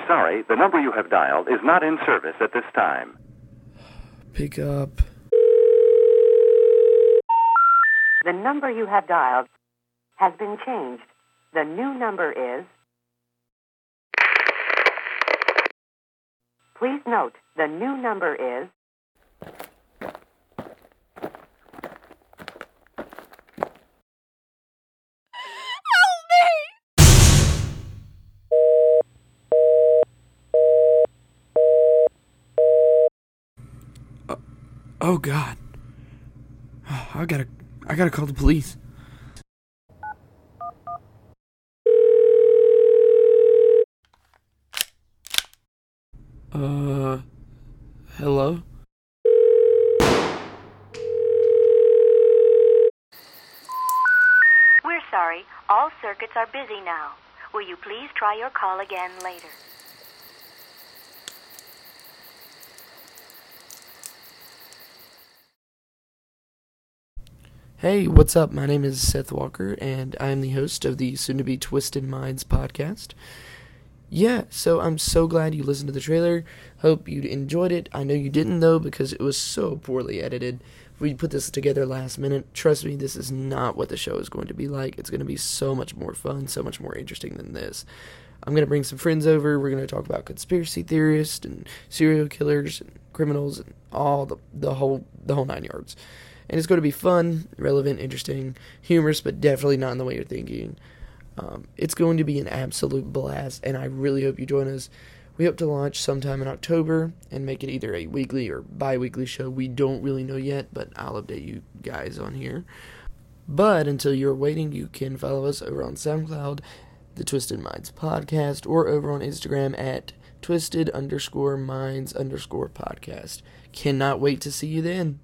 We're sorry, the number you have dialed is not in service at this time. Pick up. The number you have dialed has been changed. The new number is. Please note, the new number is. Oh God. I gotta, I gotta call the police. Uh, hello? We're sorry. All circuits are busy now. Will you please try your call again later? Hey, what's up? My name is Seth Walker, and I am the host of the soon to be Twisted Minds podcast. Yeah, so I'm so glad you listened to the trailer. Hope you enjoyed it. I know you didn't, though, because it was so poorly edited. We put this together last minute. Trust me, this is not what the show is going to be like. It's going to be so much more fun, so much more interesting than this. I'm going to bring some friends over. We're going to talk about conspiracy theorists and serial killers and criminals and all the, the whole the whole nine yards and it's going to be fun, relevant, interesting, humorous, but definitely not in the way you're thinking. Um, it's going to be an absolute blast, and I really hope you join us. We hope to launch sometime in October and make it either a weekly or bi weekly show. We don't really know yet, but I'll update you guys on here. But until you're waiting, you can follow us over on SoundCloud, the Twisted Minds Podcast, or over on Instagram at twisted underscore minds underscore podcast. Cannot wait to see you then.